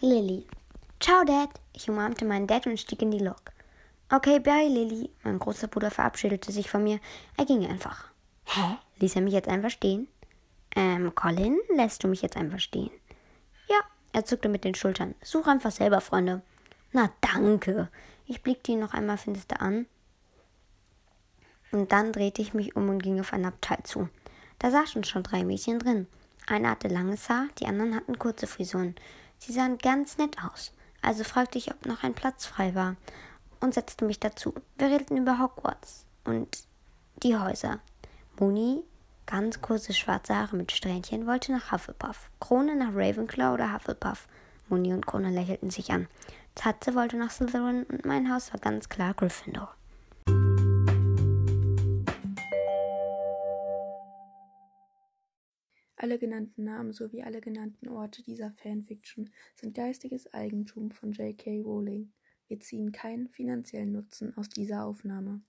Lilly. Ciao, Dad. Ich umarmte meinen Dad und stieg in die Lok. Okay, bye, Lilly. Mein großer Bruder verabschiedete sich von mir. Er ging einfach. Hä? Ließ er mich jetzt einfach stehen? Ähm, Colin, lässt du mich jetzt einfach stehen? Ja, er zuckte mit den Schultern. Such einfach selber, Freunde. Na, danke. Ich blickte ihn noch einmal finster an. Und dann drehte ich mich um und ging auf ein Abteil zu. Da saßen schon drei Mädchen drin. Eine hatte langes Haar, die anderen hatten kurze Frisuren. Sie sahen ganz nett aus. Also fragte ich, ob noch ein Platz frei war und setzte mich dazu. Wir redeten über Hogwarts und die Häuser. Moni, ganz kurze schwarze Haare mit Strähnchen, wollte nach Hufflepuff. Krone nach Ravenclaw oder Hufflepuff. Moni und Krone lächelten sich an. Tatze wollte nach Slytherin und mein Haus war ganz klar Gryffindor. Alle genannten Namen sowie alle genannten Orte dieser Fanfiction sind geistiges Eigentum von J.K. Rowling. Wir ziehen keinen finanziellen Nutzen aus dieser Aufnahme.